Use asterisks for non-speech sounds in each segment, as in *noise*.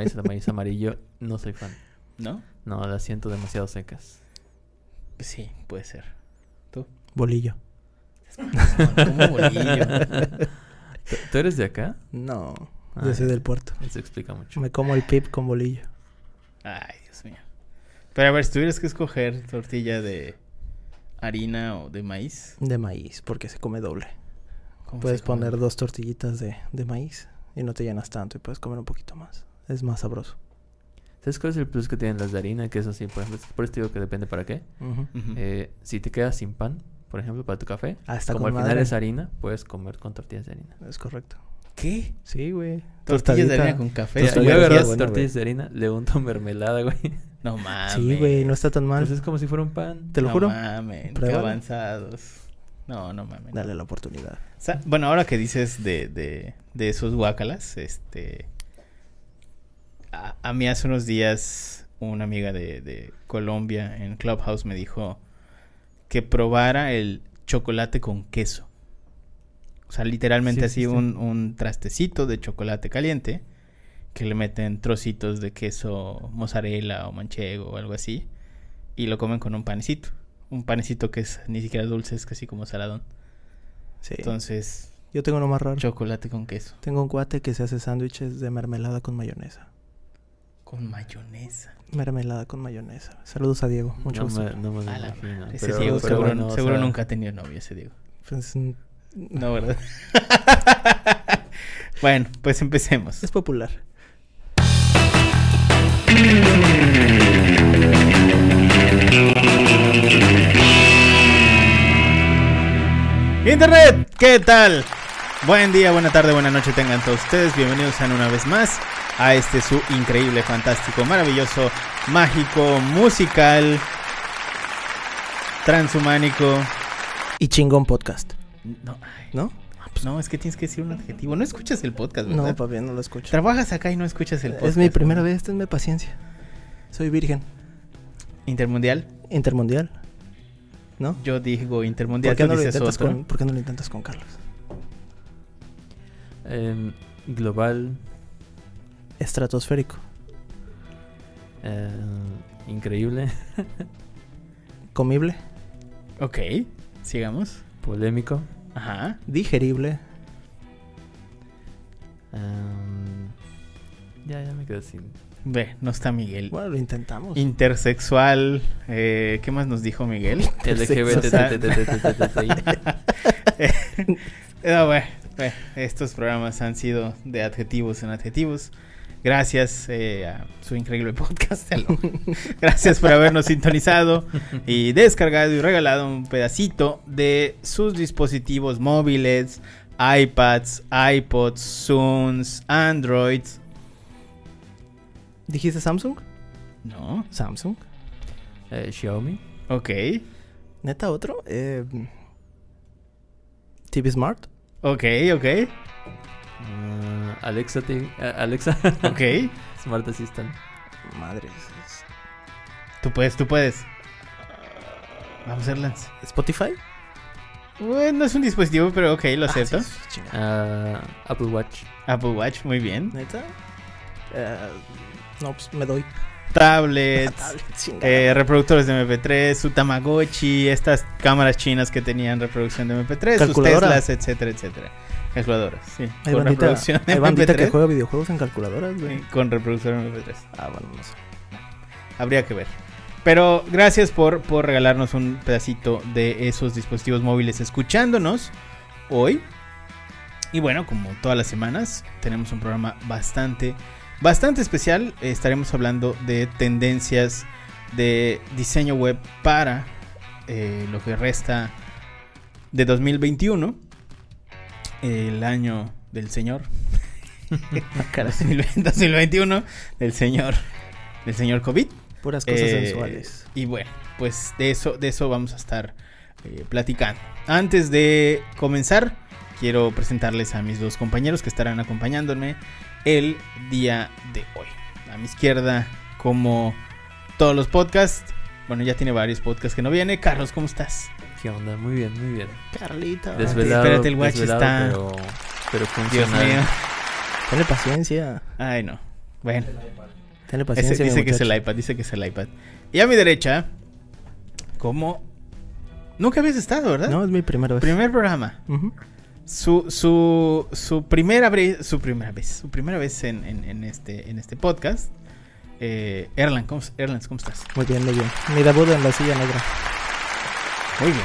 maíz de maíz amarillo, no soy fan. ¿No? No, las siento demasiado secas. Sí, puede ser. Bolillo. Como bolillo. ¿Tú- ¿Tú eres de acá? No, yo soy del puerto. Eso explica mucho. Me como el pip con bolillo. Ay, Dios mío. Pero a ver, si tuvieras que escoger tortilla de harina o de maíz, De maíz, porque se come doble. ¿cómo Puedes se come? poner dos tortillitas de, de maíz y no te llenas tanto y puedes comer un poquito más. Es más sabroso. ¿Sabes cuál es el plus que tienen las de harina? Que eso sí, por ejemplo, por eso te digo que depende para qué. Eh, si te quedas sin pan, por ejemplo, para tu café, Ah, como al final es harina, puedes comer con tortillas de harina. Es correcto. ¿Qué? Sí, güey. Tortillas de harina con café. Yo agarras bueno, tortillas de harina, le unto mermelada, güey. No mames. *laughs* Sí, güey, no está tan mal. Entonces es como si fuera un pan. Te lo no juro. mames, qué avanzados. No, no mames. Dale la oportunidad. Bueno, ahora que dices de, de, de esos guácalas, este... A, a mí hace unos días una amiga de, de Colombia en Clubhouse me dijo que probara el chocolate con queso. O sea, literalmente Sí, así sí, sí. Un, un trastecito de chocolate caliente que le meten trocitos de queso mozzarella o manchego o algo así y lo comen con un panecito. Un panecito que es ni siquiera dulce, es casi como saladón. Sí. Entonces, Yo tengo uno más raro. chocolate con queso. Tengo un cuate que se hace sándwiches de mermelada con mayonesa. Con mayonesa. Mermelada con mayonesa. Saludos a Diego. Mucho no, gusto. me, no me lo A la madre. Ese pero- Diego pero seguro, bueno, o seguro sea, nunca ha tenido novia ese Diego. Pues, No, ¿verdad? *laughs* bueno, pues empecemos. es popular. Internet, ¿qué tal? Buen día, buena tarde, buena noche tengan todos ustedes. Bienvenidos sean una vez más a este su increíble, fantástico, maravilloso, mágico, musical, transhumánico. Y chingón podcast. No, ¿No? no, es que tienes que decir un adjetivo. No escuchas el podcast, ¿verdad? No, papi, no lo escucho. Trabajas acá y no escuchas el podcast. Es mi primera vez, tenme paciencia. Soy virgen. Intermundial. Intermundial. ¿no? Yo digo intermundial. ¿Por qué, no lo dices intentas otro. con, ¿Por qué no lo intentas con Carlos? em, global, Estratosférico. em, increíble, *laughs* Comible. Ok, sigamos. polémico. Ajá. Digerible. em, ya, ya me quedé sin. Ve, no está Miguel. Bueno, lo intentamos. Intersexual. eh, ¿Qué más nos dijo Miguel? *laughs* LGBTTTTTTTI. *laughs* No, bueno, bueno, estos programas han sido de adjetivos en adjetivos. Gracias eh, a su increíble podcast. *laughs* Gracias por habernos sintonizado y descargado y regalado un pedacito de sus dispositivos móviles, iPads, iPods, Zooms, Androids. ¿Dijiste Samsung? No, Samsung. Eh, Xiaomi. ok, ¿Neta otro? Eh, TV Smart. ok, ok, Ah, Alexa, te- ah, Alexa. *laughs* ok. *laughs* Smart Assistant. Madre. Tú puedes, tú puedes. Vamos a Erlans. ¿Spotify? Bueno, es un dispositivo, pero ok, lo acepto. Ah, sí. Ah, Apple Watch. Apple Watch, muy bien. ¿Neta? Eh, no, pues me doy. Tablets, *laughs* Tablet, eh, reproductores de MP3, su Tamagotchi, estas cámaras chinas que tenían reproducción de MP3, sus. Teslas, etcétera, etcétera. Calculadoras, sí. hay con bandita, reproducción de hay bandita que MP3. juega videojuegos en calculadoras, güey. sí, Con reproducción de MP3. Ah, bueno, no sé. Habría que ver. Pero gracias por, por regalarnos un pedacito de esos dispositivos móviles escuchándonos hoy. Y bueno, como todas las semanas, tenemos un programa bastante, bastante especial. Estaremos hablando de tendencias de diseño web para eh, lo que resta de 2021, el año del Señor. Ah, *laughs* caray. 2021 del Señor, del Señor COVID. Puras cosas Eh, sensuales. Y bueno, pues de eso, de eso vamos a estar eh, platicando. Antes de comenzar, quiero presentarles a mis dos compañeros que estarán acompañándome el día de hoy. A mi izquierda, como todos los podcasts, bueno, ya tiene varios podcasts que no viene. Carlos, ¿cómo estás? ¿Qué onda? Muy bien, muy bien. Carlita. Desvelado. espérate, el watch desvelado, está- Pero, pero Dios funcional. mío. Tenle paciencia. Ay, no. Bueno, Tenle ese paciencia. mi dice que es el iPad, dice que es el iPad. Y a mi derecha, como... Nunca habías estado, ¿verdad? No, es mi primera vez. Primer programa. Su, su, su primera vez, su primera vez, su primera vez en, en- en este, en este podcast. Eh, Erlan, ¿cómo, Erlans, ¿cómo estás? Muy bien, muy bien. Mi debut en la silla negra. Muy bien.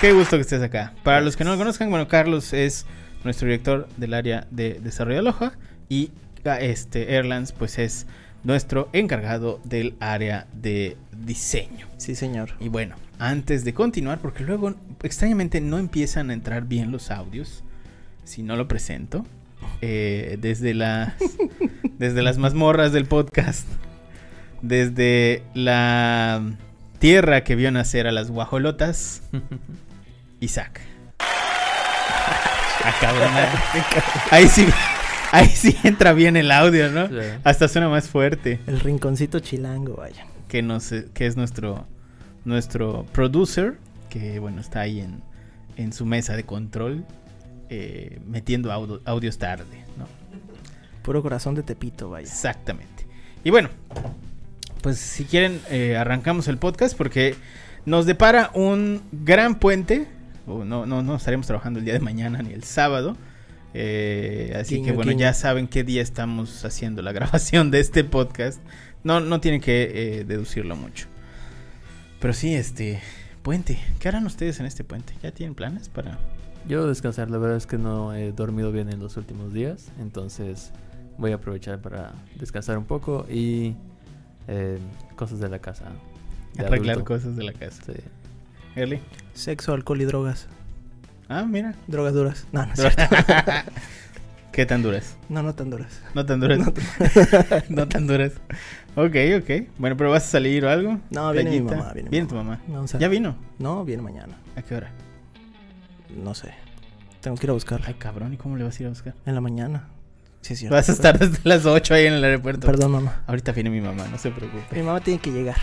Qué gusto que estés acá. Para los que no lo conozcan, bueno, Carlos es nuestro director del área de desarrollo de Loja y ah, este Erlans pues es nuestro encargado del área de diseño. Sí, señor. Y bueno, antes de continuar, porque luego extrañamente no empiezan a entrar bien los audios si no lo presento. eh, desde las *laughs* desde las mazmorras del podcast, desde la tierra que vio nacer a las guajolotas, Isaac. *laughs* Ah, cabrón, ahí sí, ahí sí entra bien el audio, ¿no? Sí. Hasta suena más fuerte El rinconcito chilango, vaya. que nos que es nuestro nuestro producer que bueno está ahí en, en su mesa de control eh, metiendo audio- audios tarde ¿no? Puro corazón de Tepito, vaya. exactamente y bueno pues si quieren eh, arrancamos el podcast porque nos depara un gran puente o no, no no estaremos trabajando el día de mañana ni el sábado eh, así que bueno ya saben qué día estamos haciendo la *laughs* grabación de este podcast no no tienen que eh, deducirlo mucho pero sí, este puente. ¿Qué harán ustedes en este puente? ¿Ya tienen planes para...? Yo descansar, la verdad es que no he dormido bien en los últimos días, entonces voy a aprovechar para descansar un poco y eh, cosas de la casa. de arreglar adulto. cosas de la casa. Sí. Early. Sexo, alcohol y drogas. Ah, mira. Drogas duras. No, no es cierto. *laughs* ¿Qué tan duras? No, no tan duras. No tan duras. No *laughs* No, tan duras. Ok, ok. Bueno, pero vas a salir o algo. No, viene mi mamá, viene mi tu mamá. ¿Ya vino? No, viene mañana. ¿A qué hora? No sé. Tengo que ir a buscarla. Ay, cabrón, ¿y cómo le vas a ir a buscar? En la mañana. Sí, cierto. Vas a estar desde las 8 ahí en el aeropuerto. Perdón, mamá. Ahorita viene mi mamá, no se preocupe. Mi mamá tiene que llegar.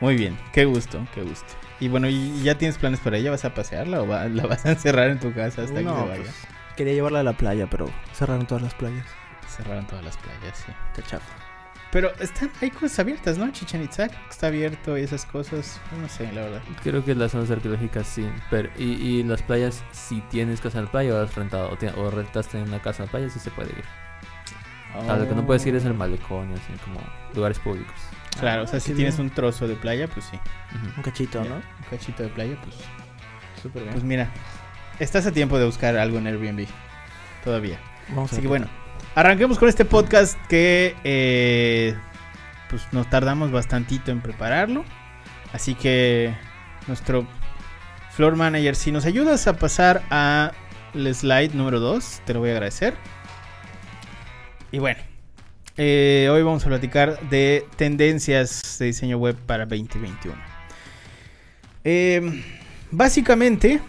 Muy bien, qué gusto, qué gusto. Y bueno, ¿y ya tienes planes para ella? ¿Vas a pasearla o va- la vas a encerrar en tu casa hasta que no, se vaya? pues, quería llevarla a la playa, pero cerraron todas las playas. Cerraron todas las playas, sí. Chafa. Pero están, hay cosas abiertas, ¿no? Chichen Itzá está abierto y esas cosas. No sé, la verdad. Creo que las zonas arqueológicas sí, pero y, y las playas, si tienes casa en la playa o has rentado o, tie- o rentaste en una casa en la playa, sí se puede ir. Lo que no puedes ir es el malecón y así como lugares públicos. Claro, o sea, Ah, si tienes bien. un trozo de playa, pues sí. Un cachito, ¿no? Un cachito de playa, pues. Súper bien. Pues mira, estás a tiempo de buscar algo en Airbnb. Todavía. Vamos a Así que bueno, arranquemos con este podcast que eh, pues nos tardamos bastantito en prepararlo. Así que nuestro floor manager, si nos ayudas a pasar a el slide número 2, te lo voy a agradecer. Y bueno, eh, hoy vamos a platicar de tendencias de diseño web para 2021. Eh, básicamente,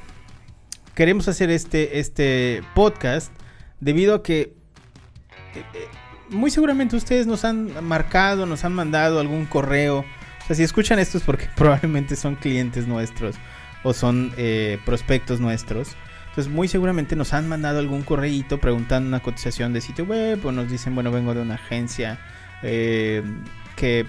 queremos hacer este, este podcast debido a que eh, muy seguramente ustedes nos han marcado, nos han mandado algún correo. O sea, si escuchan esto es porque *laughs* probablemente son clientes nuestros o son prospectos nuestros. Entonces, muy seguramente nos han mandado algún correíto preguntando una cotización de sitio web o nos dicen, bueno, vengo de una agencia eh, que,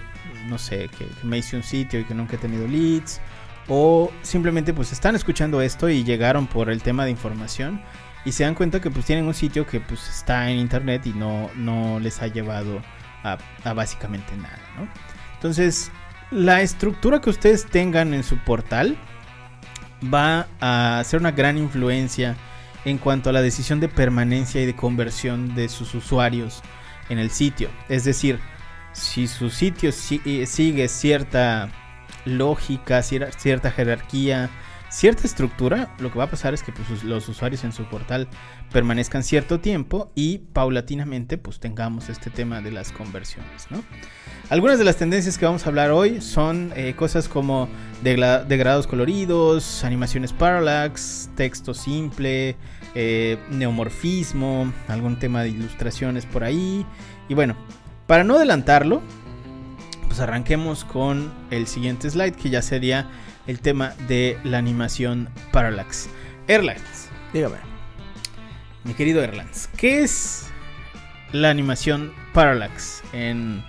no sé, que, me hice un sitio y que nunca he tenido leads. O simplemente pues están escuchando esto y llegaron por el tema de información y se dan cuenta que pues tienen un sitio que pues está en internet y no, no les ha llevado a, a básicamente nada, ¿no? Entonces, la estructura que ustedes tengan en su portal va a ser una gran influencia en cuanto a la decisión de permanencia y de conversión de sus usuarios en el sitio. Es decir, si su sitio si- eh, sigue cierta lógica, cier- cierta jerarquía, cierta estructura, lo que va a pasar es que pues, los usuarios en su portal permanezcan cierto tiempo y paulatinamente pues tengamos este tema de las conversiones, ¿no? Algunas de las tendencias que vamos a hablar hoy son eh, cosas como degrados coloridos, animaciones parallax, texto simple, eh, neomorfismo, algún tema de ilustraciones por ahí. Y bueno, para no adelantarlo, pues arranquemos con el siguiente slide que ya sería el tema de la animación parallax. Airlines, Dígame. mi querido Erlans, ¿qué es la animación parallax en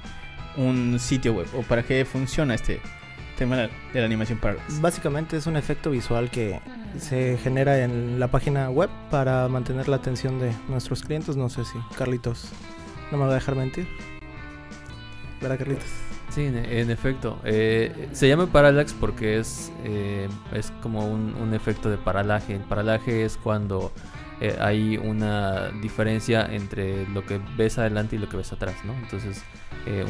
un sitio web? ¿O para qué funciona este tema de la animación parallax? Básicamente es un efecto visual que se genera en la página web para mantener la atención de nuestros clientes. No sé si Carlitos no me va a dejar mentir. ¿Verdad, Carlitos? Sí, en, en efecto. Eh, se llama parallax porque es, eh, es como un, un efecto de paralaje. El paralaje es cuando eh, hay una diferencia entre lo que ves adelante y lo que ves atrás, ¿no? Entonces,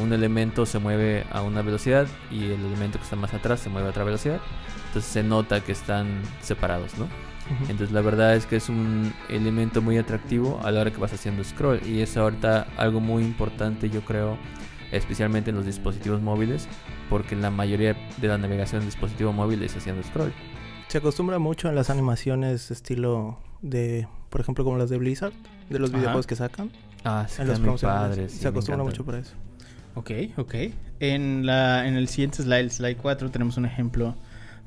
un elemento se mueve a una velocidad y el elemento que está más atrás se mueve a otra velocidad. Entonces se nota que están separados, ¿no? Entonces la verdad es que es un elemento muy atractivo a la hora que vas haciendo scroll y es ahorita algo muy importante yo creo, especialmente en los dispositivos móviles, porque la mayoría de la navegación en dispositivo móvil es haciendo scroll. Se acostumbra mucho en las animaciones estilo de, por ejemplo, como las de Blizzard, de los Ajá. videojuegos que sacan. Ah, sí, en los padres. sí, se acostumbra mucho por eso. Ok, ok. En, la, en el siguiente slide, el slide 4, tenemos un ejemplo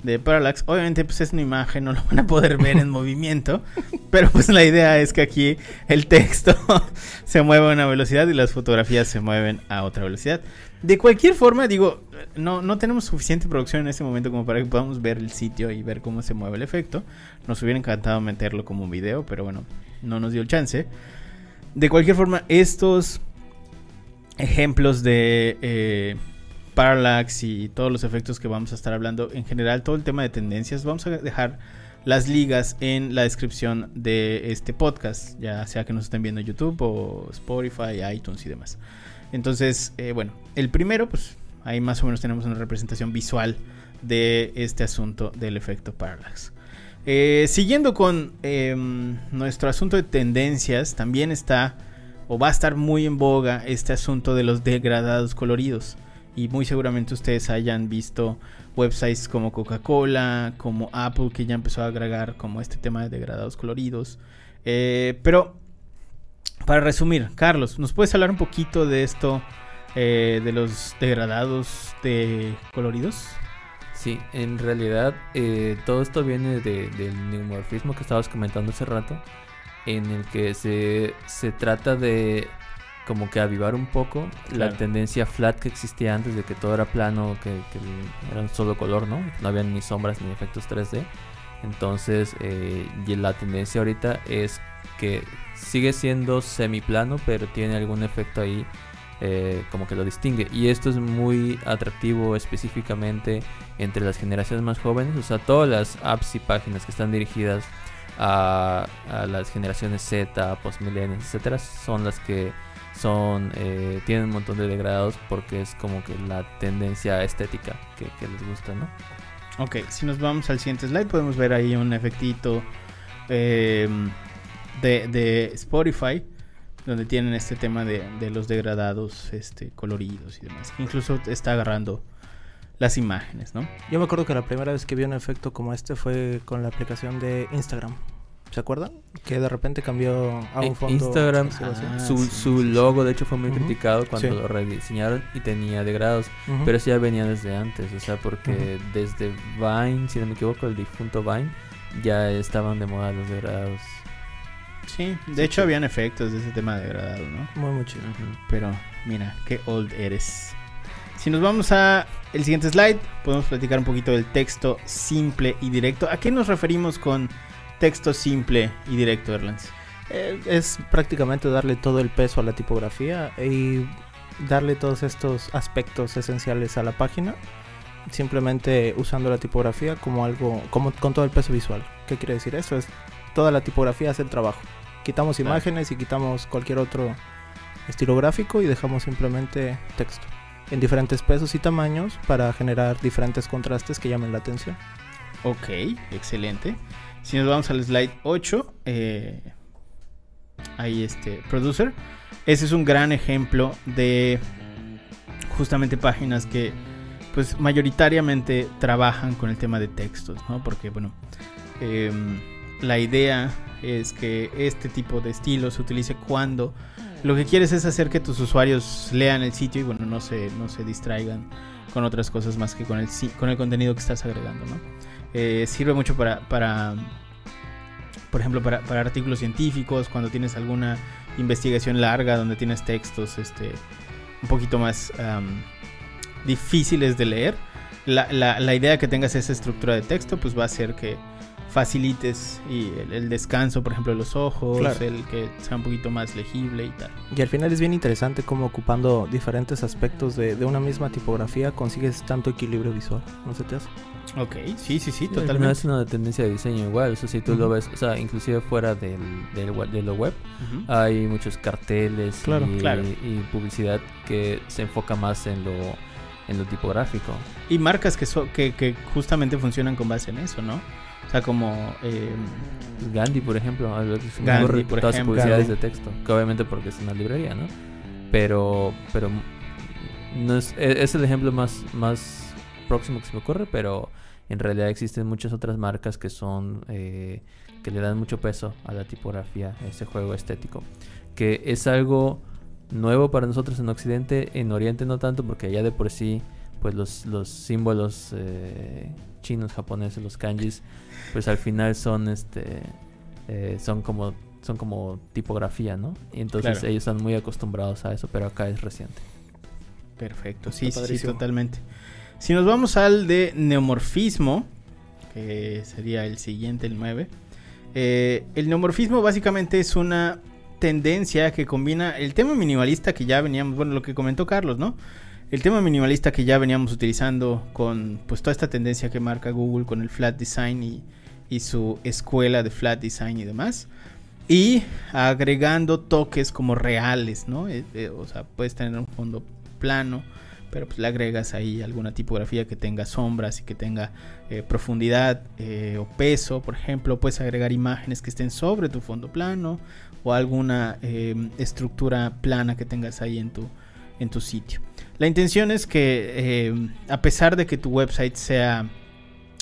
de Parallax. Obviamente, pues es una imagen, no lo van a poder ver en *laughs* movimiento. Pero pues la idea es que aquí el texto *laughs* se mueve a una velocidad y las fotografías se mueven a otra velocidad. De cualquier forma, digo, no, no tenemos suficiente producción en este momento como para que podamos ver el sitio y ver cómo se mueve el efecto. Nos hubiera encantado meterlo como un video, pero bueno, no nos dio el chance. De cualquier forma, estos ejemplos de eh, parallax y todos los efectos que vamos a estar hablando en general, todo el tema de tendencias, vamos a dejar las ligas en la descripción de este podcast, ya sea que nos estén viendo en YouTube o Spotify, iTunes y demás. Entonces, eh, bueno, el primero, pues ahí más o menos tenemos una representación visual de este asunto del efecto parallax. Eh, siguiendo con em, nuestro asunto de tendencias, también está o va a estar muy en boga este asunto de los degradados coloridos. Y muy seguramente ustedes hayan visto websites como Coca-Cola, como Apple, que ya empezó a agregar como este tema de degradados coloridos. Eh, pero, para resumir, Carlos, ¿nos puedes hablar un poquito de esto, eh, de los degradados de coloridos? Sí, en realidad eh, todo esto viene de- del neumorfismo que estabas comentando hace rato, en el que se, se trata de como que avivar un poco la tendencia flat que existía antes de que todo era plano, que, que era un solo color, ¿no? No había ni sombras ni efectos 3D. Entonces, eh, y la tendencia ahorita es que sigue siendo semiplano, pero tiene algún efecto ahí eh, como que lo distingue. Y esto es muy atractivo específicamente entre las generaciones más jóvenes. O sea, todas las apps y páginas que están dirigidas a, a las generaciones Z, postmillennials, etcétera, son las que son eh, tienen un montón de degradados porque es como que la tendencia estética que, que les gusta, ¿no? Ok, si nos vamos al siguiente slide, podemos ver ahí un efectito eh, de, de Spotify, donde tienen este tema de, de los degradados este, coloridos y demás. Incluso está agarrando las imágenes, ¿no? Yo me acuerdo que la primera vez que vi un efecto como este fue con la aplicación de Instagram. ¿Se acuerdan? Que de repente cambió a un fondo. Instagram, así. Ah, su, sí, su logo de hecho fue muy criticado cuando Sí. lo rediseñaron y tenía degrados. Pero eso ya venía desde antes, o sea, porque desde Vine, si no me equivoco, el difunto Vine, ya estaban de moda los degradados. Sí, de Sí, hecho sí. habían efectos de ese tema de degradado, ¿no? Muy, muy chido. Pero mira, qué old eres. Si nos vamos a el siguiente slide, podemos platicar un poquito del texto simple y directo. ¿A qué nos referimos con texto simple y directo, Erlans? Eh, es prácticamente darle todo el peso a la tipografía y darle todos estos aspectos esenciales a la página. Simplemente usando la tipografía como algo, como con todo el peso visual. ¿Qué quiere decir eso? Es toda la tipografía hace el trabajo. Quitamos imágenes y quitamos cualquier otro estilo gráfico y dejamos simplemente texto en diferentes pesos y tamaños para generar diferentes contrastes que llamen la atención. Ok, excelente. Si nos vamos al slide 8, eh, ahí este, producer. Ese es un gran ejemplo de justamente páginas que pues mayoritariamente trabajan con el tema de textos, ¿no? Porque bueno, em, la idea es que este tipo de estilo se utilice cuando lo que quieres es hacer que tus usuarios lean el sitio y bueno, no se, no se distraigan con otras cosas más que con el, con el contenido que estás agregando, ¿no? Eh, sirve mucho para, para por ejemplo, para, artículos científicos, cuando tienes alguna investigación larga donde tienes textos este, un poquito más difíciles de leer, la, la- la idea que tengas esa estructura de texto pues va a hacer que facilites y el, el descanso, por ejemplo, de los ojos, Claro. el que sea un poquito más legible y tal. Y al final es bien interesante cómo ocupando diferentes aspectos de, de una misma tipografía consigues tanto equilibrio visual. ¿No se te hace? Ok, sí, sí, sí, Sí, totalmente. es una tendencia de diseño igual. O sea, si tú lo ves, o sea, inclusive fuera del, del web- de lo web, hay muchos carteles Claro, y, claro. y publicidad que se enfoca más en lo, en lo tipográfico. Y marcas que, so- que, que justamente funcionan con base en eso, ¿no? O sea, como... eh, Gandhi, por ejemplo, Gandhi, por todas sus ejemplo. publicidades Gandhi. de texto, que obviamente porque es una librería, ¿no? Pero, pero no es, e- es el ejemplo más, más próximo que se me ocurre, pero en realidad existen muchas otras marcas que son eh, que le dan mucho peso a la tipografía, a ese juego estético, que es algo nuevo para nosotros en Occidente, en Oriente no tanto, porque ya de por sí, pues los, los símbolos eh, chinos, japoneses, los kanjis, pues al final son este eh, son como son como tipografía, ¿no? Y entonces Claro. ellos están muy acostumbrados a eso, pero acá es reciente. Perfecto, sí, sí, totalmente. Si nos vamos al de neomorfismo, que sería el siguiente, el 9. eh, el neomorfismo básicamente es una tendencia que combina el tema minimalista que ya veníamos, bueno, lo que comentó Carlos, ¿no? El tema minimalista que ya veníamos utilizando con pues toda esta tendencia que marca Google con el flat design y, y su escuela de flat design y demás. Y agregando toques como reales, ¿no? Eh, eh, o sea, puedes tener un fondo plano, pero pues le agregas ahí alguna tipografía que tenga sombras y que tenga eh, profundidad eh, o peso, por ejemplo, puedes agregar imágenes que estén sobre tu fondo plano o alguna eh, estructura plana que tengas ahí en tu, en tu sitio. La intención es que eh, a pesar de que tu website sea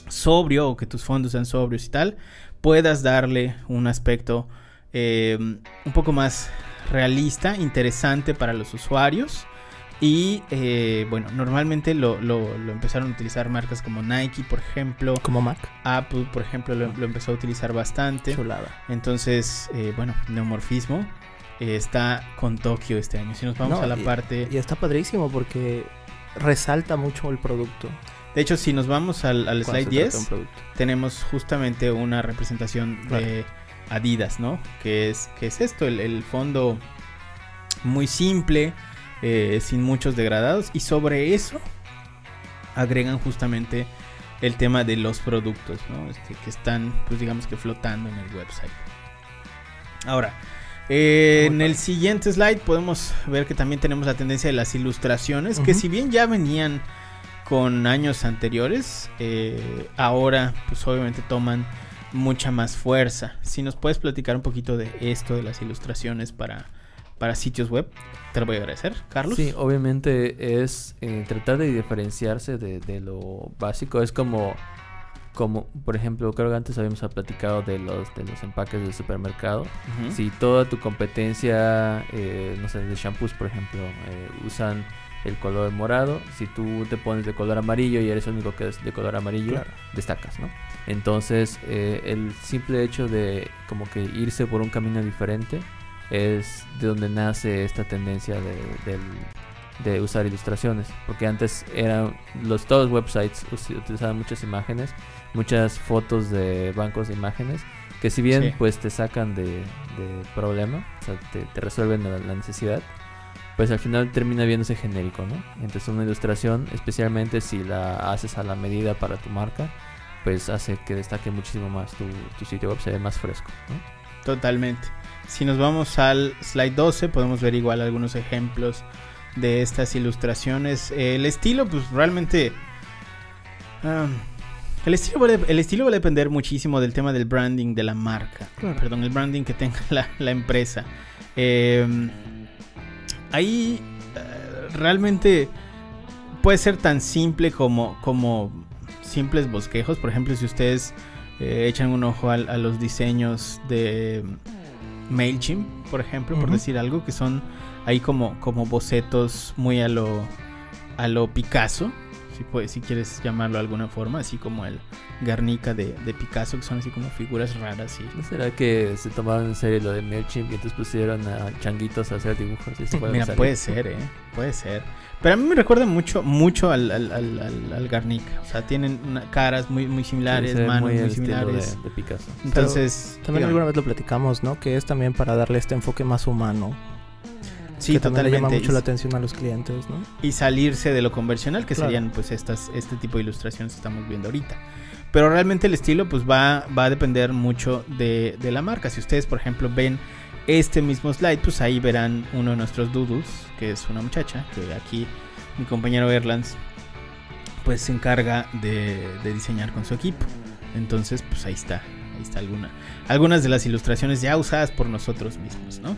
sobrio o que tus fondos sean sobrios y tal, puedas darle un aspecto eh, un poco más realista, interesante para los usuarios. Y eh, bueno, normalmente lo, lo- lo empezaron a utilizar marcas como Nike, por ejemplo. Como Mac. Apple, por ejemplo, lo, lo empezó a utilizar bastante. Chulada. Entonces, eh, bueno, neomorfismo está con Tokio este año. Si nos vamos No, a la y- parte... Y está padrísimo porque resalta mucho el producto. De hecho, si nos vamos al, al slide se trata de 10, un producto. tenemos justamente una representación de Adidas, ¿no? Que es, que es esto, el, el fondo muy simple, eh, sin muchos degradados. Y sobre eso agregan justamente el tema de los productos, ¿no? Este, que están, pues digamos que flotando en el website. Ahora, eh, en el siguiente slide podemos ver que también tenemos la tendencia de las ilustraciones, que si bien ya venían con años anteriores, eh, ahora pues obviamente toman mucha más fuerza. Si nos puedes platicar un poquito de esto, de las ilustraciones para, para sitios web, te lo voy a agradecer, Carlos. Sí, obviamente es eh, tratar de diferenciarse de, de lo básico. Es como, como, por ejemplo, creo que antes habíamos platicado de los, de los empaques del supermercado. Ujú. Si toda tu competencia, eh, no sé, de shampoos, por ejemplo, eh, usan el color morado, si tú te pones de color amarillo y eres el único que es de color amarillo, Claro. destacas, ¿no? Entonces, eh, el simple hecho de como que irse por un camino diferente es de donde nace esta tendencia de, del- de usar ilustraciones. Porque antes eran los todos los websites utilizaban muchas imágenes, muchas fotos de bancos de imágenes, que si bien Sí. pues te sacan de, de problema, o sea, te, te resuelven la, la necesidad, pues al final termina viéndose genérico, ¿no? Entonces una ilustración, especialmente si la haces a la medida para tu marca, pues hace que destaque muchísimo más tu, tu sitio web, se ve más fresco, ¿no? Totalmente. Si nos vamos al slide 12, podemos ver igual algunos ejemplos de estas ilustraciones. El estilo, pues realmente... ah, el, estilo va a, el estilo va a depender muchísimo del tema del branding de la marca. Claro. Perdón, el branding que tenga *laughs* la, la empresa. Eh, ahí eh, realmente puede ser tan simple como, como simples bosquejos. Por ejemplo, si ustedes eh, echan un ojo a, los diseños de MailChimp, por ejemplo, por decir algo, que son ahí como, como bocetos muy a lo, a lo Picasso. Si, puedes, si quieres llamarlo de alguna forma, así como el Garnica de, de Picasso, que son así como figuras raras. Y... ¿No será que se tomaron en serio lo de MailChimp y entonces pusieron a changuitos a hacer dibujos? Y puede Mira, salir? puede ser, ¿eh? Puede ser. Pero a mí me recuerda mucho, mucho al, al, al, al- al Garnica. O sea, tienen una- caras muy, muy similares, se manos muy muy, similares. de, de Picasso. Entonces, También alguna vez lo platicamos, ¿no? Que es también para darle este enfoque más humano. Sí, que también le llama totalmente. mucho la atención a los clientes, ¿no? y salirse de lo convencional que Claro. serían pues estas este tipo de ilustraciones que estamos viendo ahorita pero realmente el estilo pues va, va a depender mucho de, de la marca si ustedes por ejemplo ven este mismo slide pues ahí verán uno de nuestros doodles que es una muchacha que aquí mi compañero Erlands pues se encarga de, de diseñar con su equipo entonces pues ahí está ahí está alguna algunas de las ilustraciones ya usadas por nosotros mismos no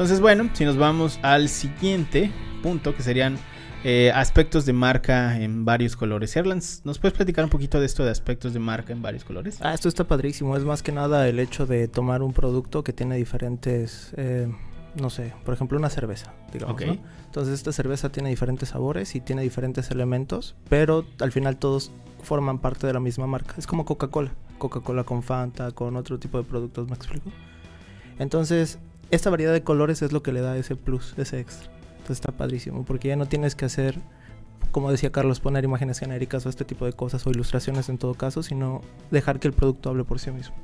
entonces, bueno, si nos vamos al siguiente punto, que serían eh, aspectos de marca en varios colores. Erlands, ¿nos puedes platicar un poquito de esto de aspectos de marca en varios colores? Ah, esto está padrísimo. Es más que nada el hecho de tomar un producto que tiene diferentes, eh, no sé, por ejemplo, una cerveza, digamos. Ok. ¿no? Entonces esta cerveza tiene diferentes sabores y tiene diferentes elementos, pero al final todos forman parte de la misma marca. Es como Coca-Cola. Coca-Cola con Fanta, con otro tipo de productos, ¿me explico? Entonces, esta variedad de colores es lo que le da ese plus, ese extra. Entonces está padrísimo, porque ya no tienes que hacer, como decía Carlos, poner imágenes genéricas o este tipo de cosas o ilustraciones en todo caso, sino dejar que el producto hable por sí mismo.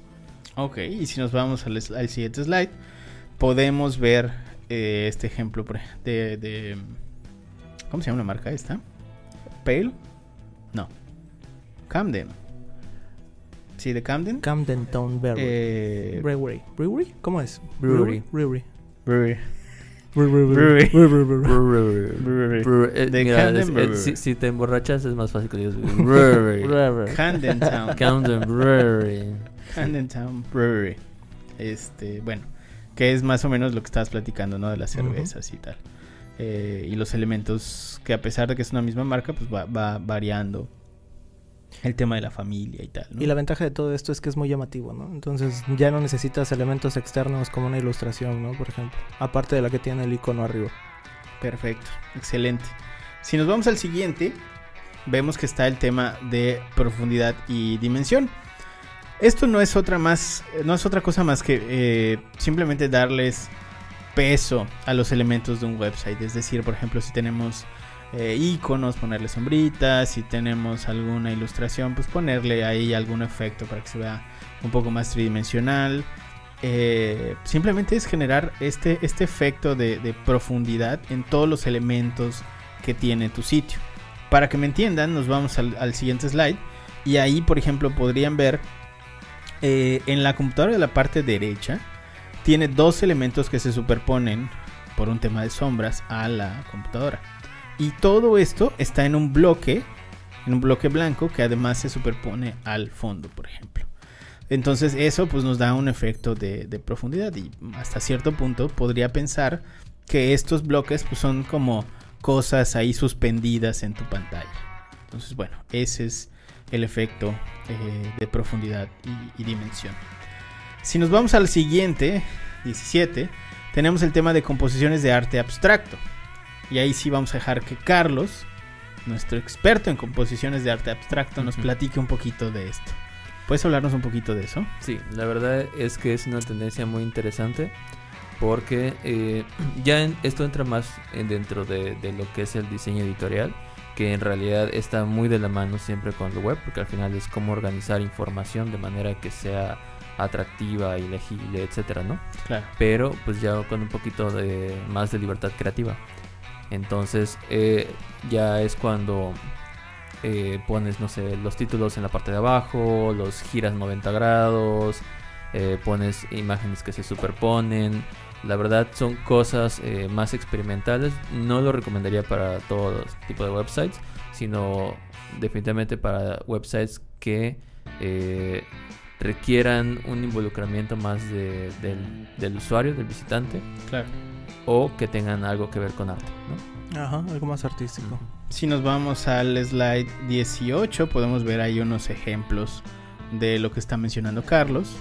Ok, y si nos vamos al, siguiente slide, podemos ver eh, este ejemplo de, de- ¿Cómo se llama la marca esta? ¿Pale? No. Camden sí, de Camden. Camden Town Brewery. Eh, brewery. Brewery. ¿Cómo es? Brewery. Brewery. Brewery. Brewery. Brewery. Brewery. Eh, Camden es, Brewery. Es, si, te emborrachas es más fácil que digas Brewery. Brewery. Camden Town. Brewery. Camden Town Brewery. Este, bueno, que es más o menos lo que estabas platicando, ¿no? De las cervezas y tal. Eh, y los elementos que a pesar de que es una misma marca, pues va variando el tema de la familia y tal, ¿no? Y la ventaja de todo esto es que es muy llamativo, ¿no? Entonces ya no necesitas elementos externos como una ilustración, ¿no? Por ejemplo. Aparte de la que tiene el icono arriba. Perfecto, excelente. Si nos vamos al siguiente, vemos que está el tema de profundidad y dimensión. Esto no es otra más, no es otra cosa más que eh, simplemente darles peso a los elementos de un website. Es decir, por ejemplo, si tenemos eh, iconos, ponerle sombritas, si tenemos alguna ilustración, pues ponerle ahí algún efecto para que se vea un poco más tridimensional. Eh, simplemente es generar este, este efecto de, profundidad en todos los elementos que tiene tu sitio. Para que me entiendan, nos vamos al, al siguiente slide. Y ahí, por ejemplo, podrían ver eh, en la computadora de la parte derecha, tiene dos elementos que se superponen por un tema de sombras a la computadora. Y todo esto está en un bloque, en un bloque blanco que además se superpone al fondo, por ejemplo. Entonces eso pues nos da un efecto de, profundidad y hasta cierto punto podría pensar que estos bloques pues son como cosas ahí suspendidas en tu pantalla. Entonces bueno, ese es el efecto eh, de profundidad y dimensión. Si nos vamos al siguiente, 17, tenemos el tema de composiciones de arte abstracto. Y ahí sí vamos a dejar que Carlos, nuestro experto en composiciones de arte abstracto, nos platique un poquito de esto. ¿Puedes hablarnos un poquito de eso? Sí, la verdad es que es una tendencia muy interesante porque eh, *clears throat* ya en- esto entra más en dentro de, de lo que es el diseño editorial, que en realidad está muy de la mano siempre con el web, porque al final es cómo organizar información de manera que sea atractiva y legible, etcétera, ¿no? Claro. pero pues ya con un poquito de más de libertad creativa. Entonces eh, ya es cuando eh, pones, no sé, los títulos en la parte de abajo, los giras 90 grados, eh, pones imágenes que se superponen. La verdad son cosas eh, más experimentales. No lo recomendaría para todo tipo de websites, sino definitivamente para websites que eh, requieran un involucramiento más de- del, del usuario, del visitante, Claro. O que tengan algo que ver con arte, ¿no? Ajá, algo más artístico. Si nos vamos al slide 18, podemos ver ahí unos ejemplos de lo que está mencionando Carlos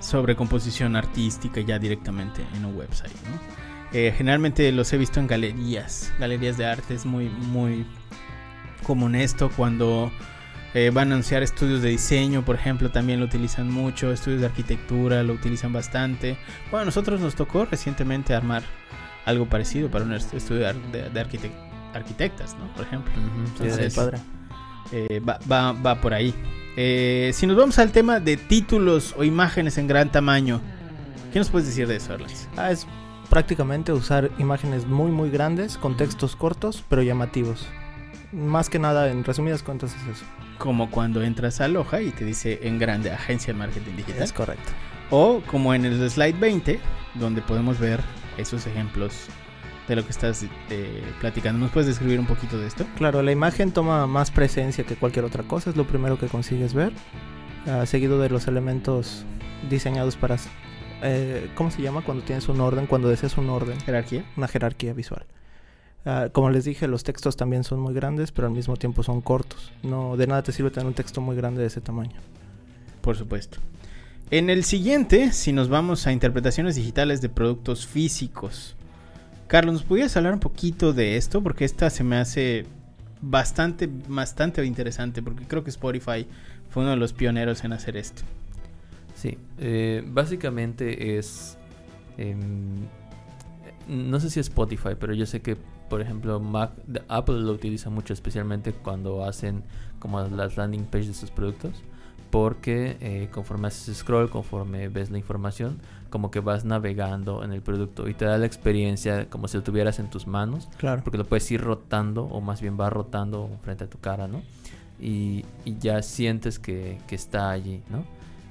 sobre composición artística ya directamente en un website. ¿no? Eh, generalmente los he visto en galerías, galerías de arte es muy, muy común esto cuando eh, van a anunciar estudios de diseño, por ejemplo, también lo utilizan mucho, estudios de arquitectura lo utilizan bastante. Bueno, a nosotros nos tocó recientemente armar algo parecido para un estudio de, arquitectas, ¿no? Por ejemplo. Entonces, padre. Eh, va, va, va, por ahí. Eh, si nos vamos al tema de títulos o imágenes en gran tamaño, ¿qué nos puedes decir de eso, Erlans? Ah, es prácticamente usar imágenes muy muy grandes con textos cortos pero llamativos. Más que nada, en resumidas cuentas es eso. Como cuando entras a Loja y te dice en grande Agencia de Marketing Digital. Es correcto. O como en el slide 20, donde podemos ver esos ejemplos de lo que estás eh, platicando. ¿Nos puedes describir un poquito de esto? Claro, la imagen toma más presencia que cualquier otra cosa, es lo primero que consigues ver, uh, seguido de los elementos diseñados para... Eh, ¿Cómo se llama cuando tienes un orden? Cuando deseas un orden. Jerarquía. Una jerarquía visual. Uh, como les dije, los textos también son muy grandes, pero al mismo tiempo son cortos. No, de nada te sirve tener un texto muy grande de ese tamaño. Por supuesto. En el siguiente, si nos vamos a interpretaciones digitales de productos físicos, Carlos, ¿nos pudieras hablar un poquito de esto? Porque esta se me hace bastante, bastante interesante, porque creo que Spotify fue uno de los pioneros en hacer esto. Sí, eh, básicamente es... Eh, no sé si es Spotify, pero yo sé que, por ejemplo, Mac, Apple lo utiliza mucho, especialmente cuando hacen como las landing pages de sus productos porque eh, conforme haces scroll, conforme ves la información, como que vas navegando en el producto y te da la experiencia como si lo tuvieras en tus manos. Claro. Porque lo puedes ir rotando o más bien va rotando frente a tu cara, ¿no? Y, y ya sientes que, que, está allí, ¿no?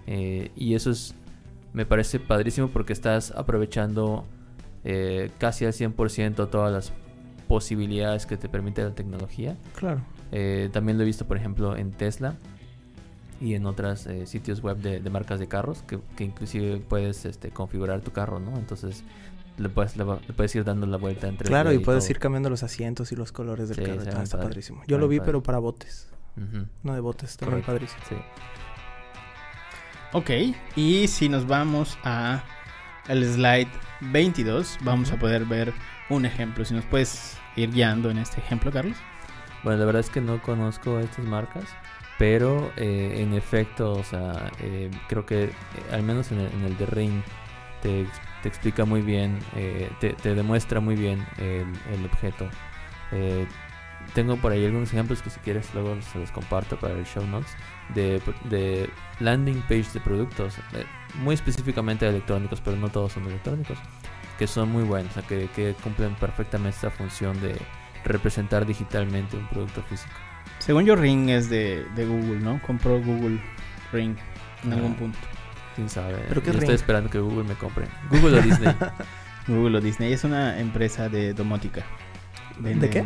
Eh, y eso es, me parece padrísimo porque estás aprovechando eh, casi al 100% todas las posibilidades que te permite la tecnología. Claro. Eh, también lo he visto, por ejemplo, en Tesla y en otros eh, sitios web de, de, marcas de carros que, que inclusive puedes este, configurar tu carro, ¿no? Entonces le puedes, le, le puedes ir dando la vuelta entre Claro, y, y puedes todo. ir cambiando los asientos y los colores del sí, carro. Está, está padrísimo. Yo lo vi, padre. pero para botes. Uh -huh. No de botes, está muy padrísimo. Sí. Ok, y si nos vamos a el slide 22, vamos a poder ver un ejemplo. Si nos puedes ir guiando en este ejemplo, Carlos. Bueno, la verdad es que no conozco estas marcas. Pero eh, en efecto, o sea, eh, creo que eh, al menos en el, en de Ring te, explica muy bien, te, demuestra muy bien el, objeto. Tengo por ahí algunos ejemplos que si quieres luego se los comparto para el show notes de, de landing page de productos, muy específicamente de electrónicos, pero no todos son electrónicos, que son muy buenos, o sea, que, que cumplen perfectamente esta función de representar digitalmente un producto físico. Según yo, Ring es de, de Google, ¿no? Compró Google Ring en ah, algún punto. Quién sabe. ¿Pero qué yo Ring? estoy esperando que Google me compre. Google o *laughs* Disney. Google o Disney. Es una empresa de domótica. Venden ¿De qué?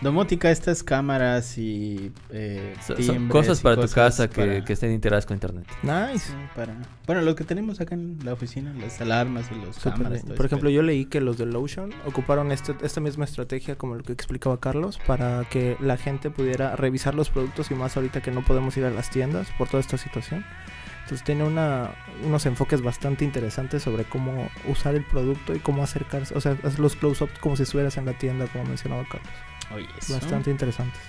Domótica, estas cámaras y eh, so, son cosas para cosas tu casa que, para... que, estén integradas con internet. Nice. Sí, para... Bueno, lo que tenemos acá en la oficina, las alarmas y los Super cámaras. Por ejemplo, yo leí que los de Lotion ocuparon este, esta misma estrategia como lo que explicaba Carlos para que la gente pudiera revisar los productos y más ahorita que no podemos ir a las tiendas por toda esta situación. Entonces tiene una, unos enfoques bastante interesantes sobre cómo usar el producto y cómo acercarse, o sea, hacer los close-ups como si estuvieras en la tienda, como mencionaba Carlos. Oye, eso. Bastante interesantes.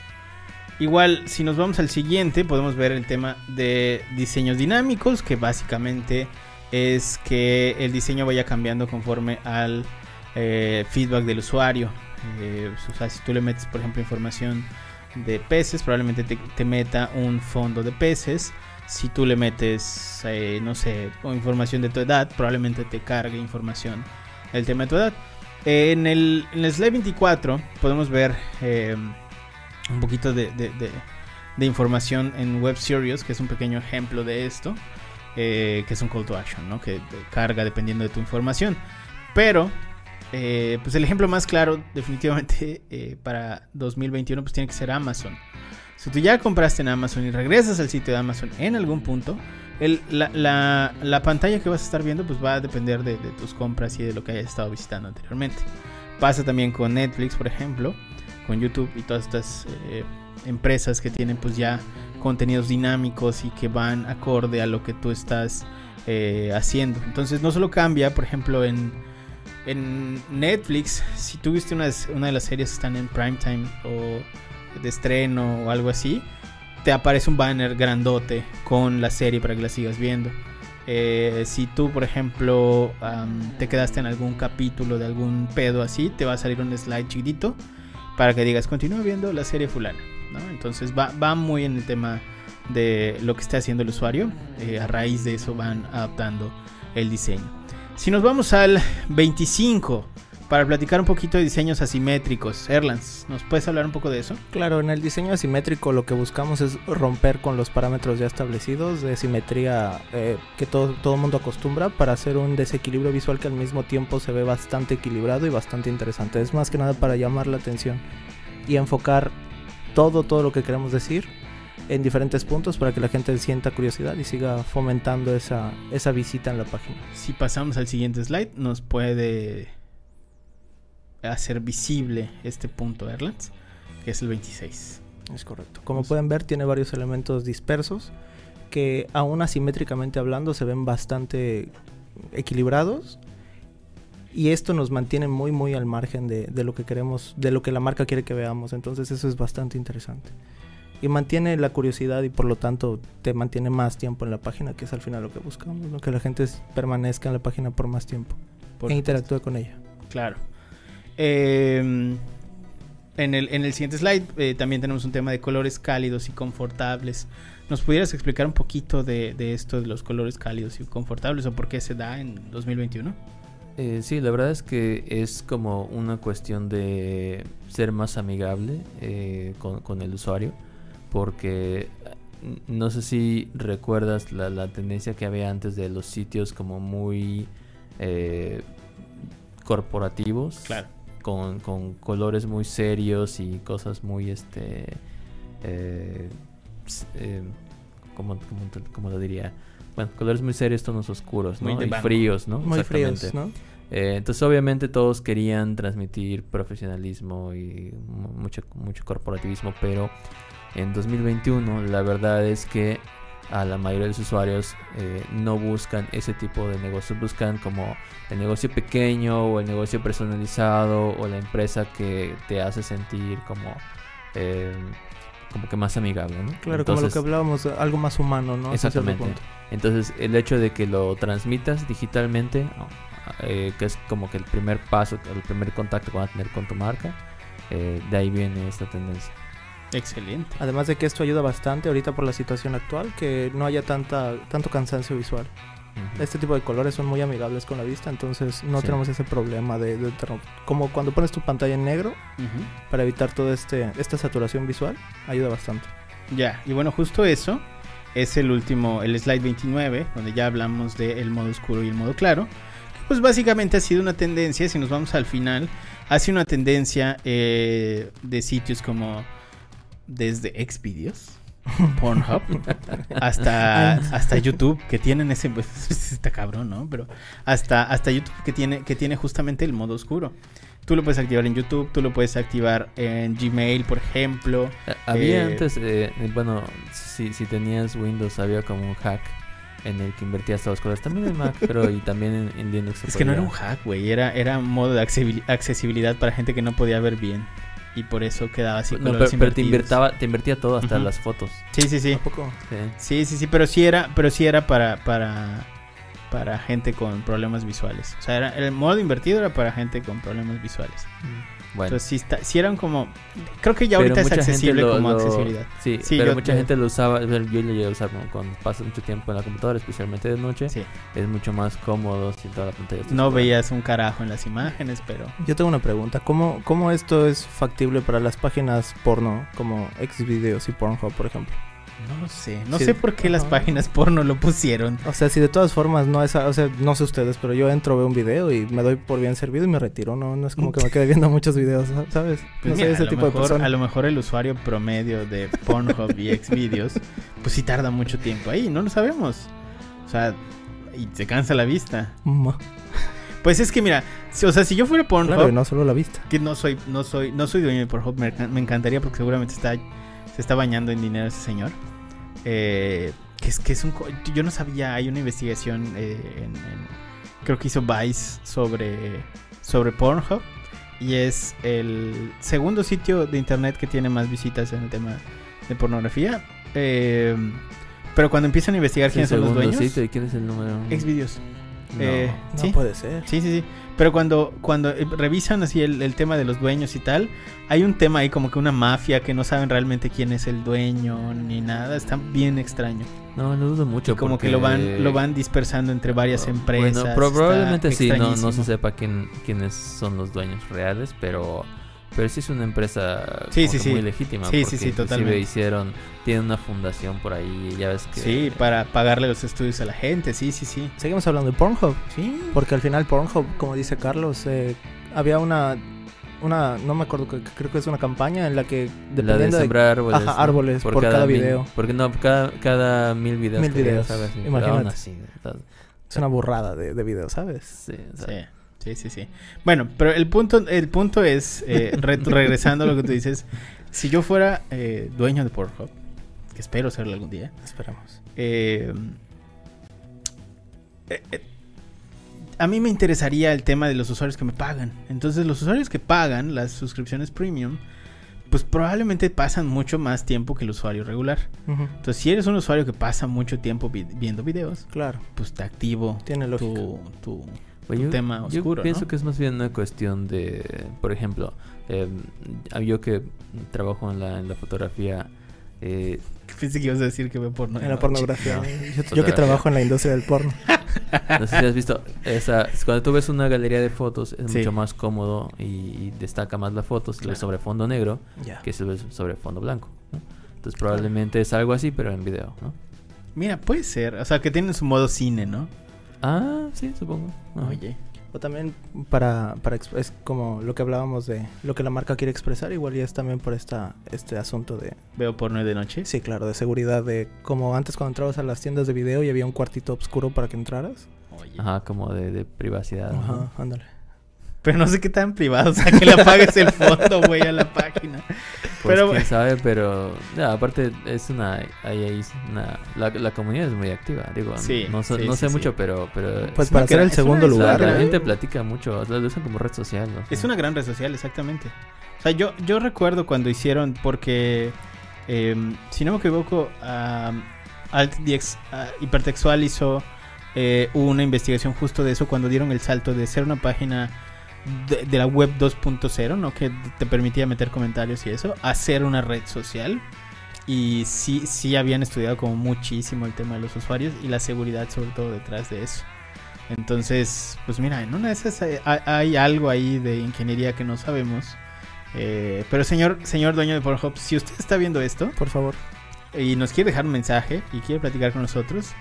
Igual, si nos vamos al siguiente, podemos ver el tema de diseños dinámicos, que básicamente es que el diseño vaya cambiando conforme al eh, feedback del usuario. Eh, o sea, si tú le metes, por ejemplo, información de peces, probablemente te, te meta un fondo de peces. Si tú le metes, eh, no sé, o información de tu edad, probablemente te cargue información del tema de tu edad. En el, slide 24 podemos ver eh, un poquito de, información en Web Serious, que es un pequeño ejemplo de esto, eh, que es un call to action, ¿no? que carga dependiendo de tu información. Pero, eh, pues el ejemplo más claro definitivamente *laughs* para 2021 pues tiene que ser Amazon. Si tú ya compraste en Amazon y regresas al sitio de Amazon en algún punto, el, la, la, la, pantalla que vas a estar viendo pues va a depender de, de, tus compras y de lo que hayas estado visitando anteriormente. Pasa también con Netflix, por ejemplo, con YouTube y todas estas eh, empresas que tienen pues ya contenidos dinámicos y que van acorde a lo que tú estás eh, haciendo. Entonces no solo cambia, por ejemplo, en, en Netflix, si tú viste una, una de las series que están en primetime o de estreno o algo así, te aparece un banner grandote con la serie para que la sigas viendo. Eh, si tú, por ejemplo, te quedaste en algún capítulo de algún pedo así, te va a salir un slide chiquitito para que digas, continúa viendo la serie fulana. Entonces va, va muy en el tema de lo que está haciendo el usuario. Eh, a raíz de eso van adaptando el diseño. Si nos vamos al 25 para platicar un poquito de diseños asimétricos, Erlans, ¿nos puedes hablar un poco de eso? Claro, en el diseño asimétrico lo que buscamos es romper con los parámetros ya establecidos de simetría eh, que todo todo mundo acostumbra para hacer un desequilibrio visual que al mismo tiempo se ve bastante equilibrado y bastante interesante. Es más que nada para llamar la atención y enfocar todo, todo lo que queremos decir en diferentes puntos para que la gente sienta curiosidad y siga fomentando esa, esa visita en la página. Si pasamos al siguiente slide, nos puede hacer visible este punto, Erlans, que es el 26. Es correcto. Como pueden ver, tiene varios elementos dispersos que aún asimétricamente hablando se ven bastante equilibrados y esto nos mantiene muy muy al margen de, de lo que queremos, de lo que la marca quiere que veamos. Entonces eso es bastante interesante. Y mantiene la curiosidad y por lo tanto te mantiene más tiempo en la página, que es al final lo que buscamos, ¿no? que la gente permanezca en la página por más tiempo Por e interactúe con ella. Claro. Eh, en, el, en el siguiente slide eh, también tenemos un tema de colores cálidos y confortables. ¿Nos pudieras explicar un poquito de, de esto de los colores cálidos y confortables o por qué se da en 2021? Eh, sí, la verdad es que es como una cuestión de ser más amigable eh, con, con el usuario, porque eh, no sé si recuerdas la, la tendencia que había antes de los sitios como muy eh, corporativos, Claro. Con, con colores muy serios y cosas muy, este, eh, eh, ¿cómo, cómo te- cómo lo diría? Bueno, colores muy serios, tonos oscuros, ¿no? Y fríos, ¿no? Muy fríos. Eh, entonces obviamente todos querían transmitir profesionalismo y mu- mucho, mucho corporativismo, pero en 2021 la verdad es que a la mayoría de los usuarios eh, no buscan ese tipo de negocios, buscan como el negocio pequeño o el negocio personalizado o la empresa que te hace sentir como, eh, como que más amigable, ¿no? Claro, como lo Entonces- que hablábamos, algo más humano, ¿no? Exactamente. Entonces, el hecho de que lo transmitas digitalmente. Eh, que es como que el primer paso, el primer contacto que van a tener con tu marca, eh, de ahí viene esta tendencia. Excelente. Además de que esto ayuda bastante ahorita por la situación actual, que no haya tanta, tanto cansancio visual. Este tipo de colores son muy amigables con la vista, entonces no Sí. tenemos ese problema de, de. Como cuando pones tu pantalla en negro para evitar toda este, esta saturación visual, ayuda bastante. Ya, y bueno, justo eso es el último, el slide 29, donde ya hablamos del modo oscuro y el modo claro. Que pues básicamente ha sido una tendencia, si nos vamos al final, ha sido una tendencia eh, de sitios como desde Xvideos, *laughs* Pornhub, hasta, hasta YouTube, que tienen ese, *laughs* pues está cabrón, ¿no? Pero hasta, hasta YouTube que tiene, que tiene justamente el modo oscuro. Tú lo puedes activar en YouTube, tú lo puedes activar en Gmail, por ejemplo. Eh, Había Eh, antes, eh, eh, bueno, si, si tenías Windows, había como un hack en el que invertías todos los colores. También en Mac, pero y también en, en Linux. Es que no era un hack, güey. Era, era un modo de accesibil- accesibilidad para gente que no podía ver bien. Y por eso quedaba así. No, pero, te, invertidos. invertaba, te invertía todo, hasta las fotos. Sí, sí, sí. ¿A poco? Sí. Sí, sí, sí. Pero sí era, pero sí era para, para, para gente con problemas visuales. O sea, era, el modo invertido era para gente con problemas visuales. Bueno. Entonces sí, está, sí eran como... Creo que ya Pero ahorita es mucha gente accesible lo- como lo- accesibilidad. Sí, Sí, pero yo- mucha yo- gente lo usaba, yo lo llegué a usar cuando, cuando pasas mucho tiempo en la computadora, especialmente de noche. Sí. Es mucho más cómodo si toda la pantalla está No veías un carajo en las imágenes, pero... Yo tengo una pregunta. ¿Cómo, ¿Cómo esto es factible para las páginas porno como Xvideos y Pornhub, por ejemplo? No lo sé. No Sí. sé por qué las páginas porno lo pusieron. O sea, si de todas formas no es, o sea, no sé ustedes, pero yo entro, veo un video y me doy por bien servido y me retiro. No, no es como que me quede viendo muchos videos, ¿sabes? Pues no mira, soy ese a, lo tipo de mejor, persona. a lo mejor el usuario promedio de Pornhub y Xvideos, pues sí tarda mucho tiempo ahí, no lo sabemos. O sea, y se cansa la vista. Ma. Pues es que mira, si- o sea, si yo fuera Pornhub, Claro, no solo la vista. que no soy, no soy, no soy dueño de Pornhub, me, me encantaría porque seguramente está, se está bañando en dinero ese señor. Eh, que es que es un, yo no sabía, hay una investigación, eh, en- en- creo que hizo Vice sobre, sobre Pornhub y es el segundo sitio de internet que tiene más visitas en el tema de pornografía. Eh, pero cuando empiezan a investigar quiénes son los dueños, sitio, ¿y quién es el número? Xvideos. No. eh, No ¿Sí? puede ser. Sí, sí, sí. Pero cuando, cuando eh, revisan así el, el tema de los dueños y tal, hay un tema ahí como que una mafia que no saben realmente quién es el dueño ni nada. Está bien extraño. No, lo dudo mucho. Y como que lo van, lo van dispersando entre varias empresas. Bueno, probablemente sí, no, no se sepa quién, quiénes son los dueños reales, pero, pero sí es una empresa Sí, sí, sí. muy legítima. Sí, sí, sí, totalmente. hicieron, tienen una fundación por ahí, ya ves que... Sí, para pagarle los estudios a la gente. Sí, sí, sí. Seguimos hablando de Pornhub. Sí. Porque al final Pornhub, como dice Carlos, eh, había una, una, no me acuerdo, que- creo que es una campaña en la que La de dependiendo de, sembrar árboles. Ajá, árboles por cada video. porque no, cada, cada mil videos. Mil videos, ¿sabes? Imagínate. aún así, entonces, es una burrada de, de videos, ¿sabes? sí, o sea, Sí, sí, sí, sí. Bueno, pero el punto, el punto es, eh, *laughs* re- regresando a lo que tú dices, si yo fuera eh, dueño de Pornhub, que espero serlo algún día, Esperamos. eh, eh, a mí me interesaría el tema de los usuarios que me pagan. Entonces, los usuarios que pagan las suscripciones premium, pues probablemente pasan mucho más tiempo que el usuario regular. Entonces, si eres un usuario que pasa mucho tiempo vi- viendo videos, Claro, pues te activo tiene tu, tu, Pues yo, tema yo oscuro, pienso ¿no? que es más bien una cuestión de, por ejemplo, eh, yo que trabajo en la, en la fotografía, eh, Pensé que ibas a decir que veo porno. En la noche. pornografía. No. Yo, yo que trabajo en la industria del porno. *laughs* no sé si has visto, esa, cuando tú ves una galería de fotos es Sí. mucho más cómodo y, y destaca más la foto si lo ves Claro. sobre fondo negro que si lo ves sobre fondo blanco. ¿no? Entonces probablemente es algo así, pero en video, ¿no? Mira, puede ser. O sea, que tienen su modo cine, ¿no? Ah, sí, supongo. Ajá. Oye. O también para, para es como lo que hablábamos de lo que la marca quiere expresar, igual y es también por esta, este asunto de, Veo porno de noche. sí, claro, de seguridad, de como antes cuando entrabas a las tiendas de video y había un cuartito oscuro para que entraras. Oye. Ajá, como de, de privacidad. ¿no? Ajá, ándale. Pero no sé qué tan privado. O sea, que le apagues el fondo, güey, a la página. *laughs* Pues Pero, quién sabe, pero ya, aparte es una, ahí, ahí es una la, la comunidad es muy activa, digo, Sí, no, sé- sí, no sí, sé sí. mucho, pero, pero Pues para ser el segundo una- o sea, lugar. la ¿eh? gente platica mucho, o sea, lo usan como red social, ¿no? Es una gran red social, exactamente. O sea, yo, yo recuerdo cuando hicieron, porque, em, si no me equivoco, am, AltDX ah, Hipertextual hizo eh, una investigación justo de eso cuando dieron el salto de ser una página de, de la web 2.0, ¿no? Que te permitía meter comentarios y eso, a ser una red social. Y sí, sí habían estudiado como muchísimo el tema de los usuarios y la seguridad sobre todo detrás de eso. Entonces, pues mira, en una de esas hay algo ahí de ingeniería que no sabemos. Eh, pero señor, señor dueño de Pornhub, si usted está viendo esto Por favor. y nos quiere dejar un mensaje y quiere platicar con nosotros,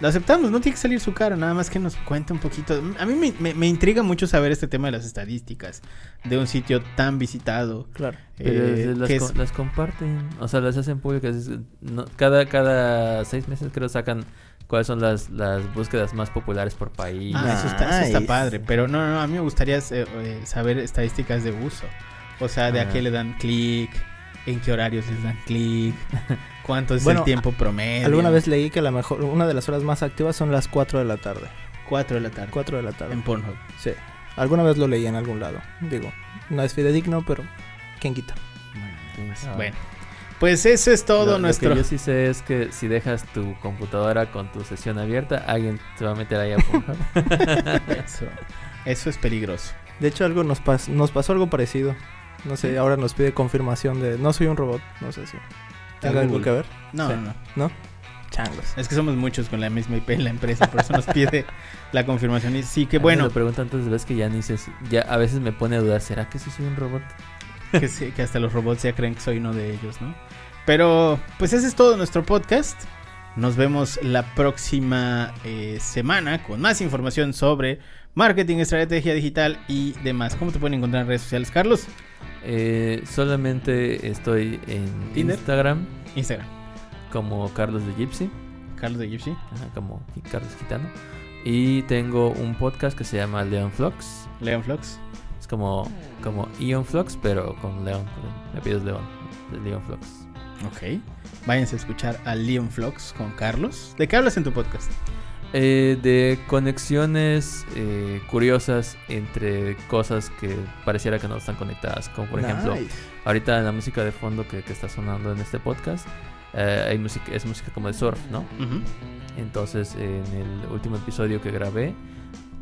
lo aceptamos, no tiene que salir su cara, nada más que nos cuente un poquito. A mí me, me- me intriga mucho saber este tema de las estadísticas de un sitio tan visitado. Claro. Pero eh, las, que es- las comparten, o sea, las hacen públicas. no- cada, cada seis meses creo sacan cuáles son las, las búsquedas más populares por país. Ah, eso está, eso está padre. Pero no, no, a mí me gustaría eh, eh, saber estadísticas de uso. O sea, de a Ah. qué le dan clic, en qué horarios les dan clic, *laughs* cuánto es Bueno, el tiempo promedio. Alguna vez leí que la mejor, una de las horas más activas son las 4 de la tarde. 4 de la tarde. 4 de la tarde. En Pornhub. Sí. Alguna vez lo leí en algún lado. Digo, no es fidedigno, pero ¿quién quita? Ah. Bueno, pues eso es todo Lo- lo nuestro. que yo sí sé es que si dejas tu computadora con tu sesión abierta, alguien se va a meter ahí a Pornhub. *laughs* Eso, eso es peligroso. De hecho, algo nos, pas- nos pasó algo parecido. No sé, ahora nos pide confirmación de no soy un robot. No sé si tenga algo que ver. No, Sí. no, no. ¿No? Changos. Es que somos muchos con la misma IP en la empresa, por eso nos pide *laughs* la confirmación. Y sí, que bueno, Me lo preguntan tantas veces que ya ni sé. Ya a veces me pone a dudar, ¿será que sí soy un robot? *laughs* que, sí, que hasta los robots ya creen que soy uno de ellos, ¿no? Pero, pues ese es todo nuestro podcast. Nos vemos la próxima eh, semana con más información sobre marketing, estrategia digital y demás. ¿Cómo te pueden encontrar en redes sociales, Carlos? Eh, solamente estoy en Tinder. Instagram Instagram, como Carlos de Gypsy, Carlos de Gypsy, ajá, como Carlos Gitano. Y tengo un podcast que se llama Leon Flux. Leon Flux. Es como, como Ion Flux, pero con Leon. Me pides León. De Leon Flux. Ok. Váyanse a escuchar a Leon Flux con Carlos. ¿De qué hablas en tu podcast? Eh, de conexiones eh, curiosas entre cosas que pareciera que no están conectadas. Como por ejemplo, ahorita la música de fondo que, que está sonando en este podcast eh, hay música, es música como de surf, ¿no? Entonces, en el último episodio que grabé,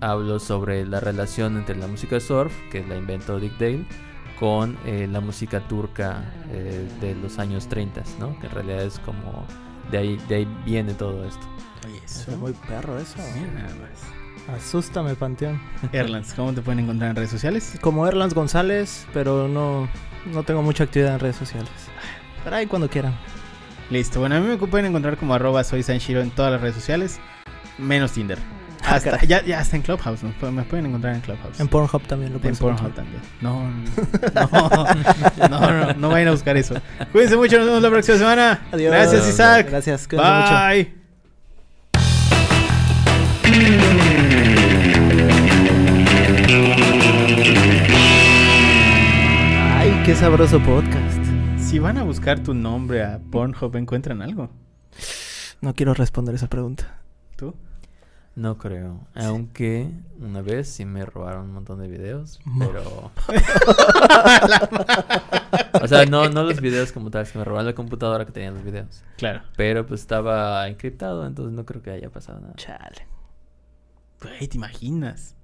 hablo sobre la relación entre la música surf, que la inventó Dick Dale, con eh, la música turca eh, de los años 30, ¿no? Que en realidad es como de ahí, de ahí viene todo esto. Oye, Es eso. muy perro eso. Mira nada más. Asústame, Panteón. *laughs* Erlands, ¿cómo te pueden encontrar en redes sociales? Como Erlands González, pero no, no tengo mucha actividad en redes sociales. Pero ahí cuando quieran. Listo, bueno, a mí me pueden encontrar como arroba soy Sanshiro en todas las redes sociales, menos Tinder. Ah, Hasta, ya, ya hasta en Clubhouse, me pueden, me pueden encontrar en Clubhouse. En Pornhub también lo En puedes Pornhub encontrar. también. No, no, *laughs* no, no, no vayan a buscar eso. Cuídense mucho, nos vemos la próxima semana. Adiós. Gracias, Isaac. Gracias. cuídense mucho. Bye. Ay, qué sabroso podcast. Si van a buscar tu nombre a Pornhub, ¿encuentran algo? No quiero responder esa pregunta. ¿Tú? No creo. Aunque una vez sí me robaron un montón de videos, No. pero... *laughs* o sea, no, no los videos como tal, que me robaron la computadora que tenía los videos. Claro. Pero pues estaba encriptado, entonces no creo que haya pasado nada. Chale. Güey, ¿te imaginas?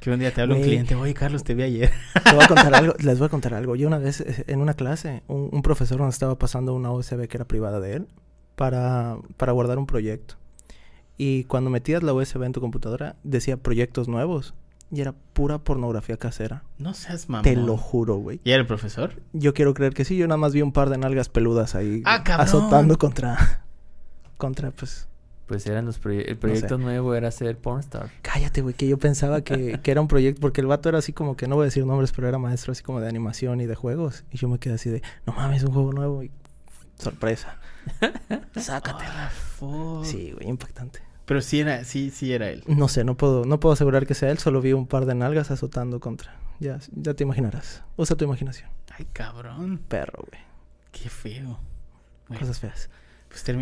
Que un día te habla un cliente, oye, Carlos, te vi ayer. *laughs* Te voy a contar algo, *laughs* les voy a contar algo. Yo una vez eh, en una clase, un, un profesor nos estaba pasando una USB que era privada de él para, para guardar un proyecto. Y cuando metías la USB en tu computadora, decía proyectos nuevos. Y era pura pornografía casera. No seas mamón. Te lo juro, güey. ¿Y era el profesor? Yo quiero creer que sí. Yo nada más vi un par de nalgas peludas ahí ¡Ah, cabrón! azotando contra... *laughs* Contra, pues... Pues eran los proye- el proyecto nuevo era ser pornstar. Cállate, güey, que yo pensaba que, *laughs* que era un proyecto, porque el vato era así como que, no voy a decir nombres, pero era maestro así como de animación y de juegos. Y yo me quedé así de, no mames, un juego nuevo y sorpresa. *laughs* Sácatela. Fuck. Sí, güey, impactante. Pero sí era, sí, sí era él. No sé, no puedo, no puedo asegurar que sea él, solo vi un par de nalgas azotando contra. Ya, ya te imaginarás. Usa tu imaginación. Ay, cabrón. Perro, güey. Qué feo. Bueno, Cosas feas. pues termina.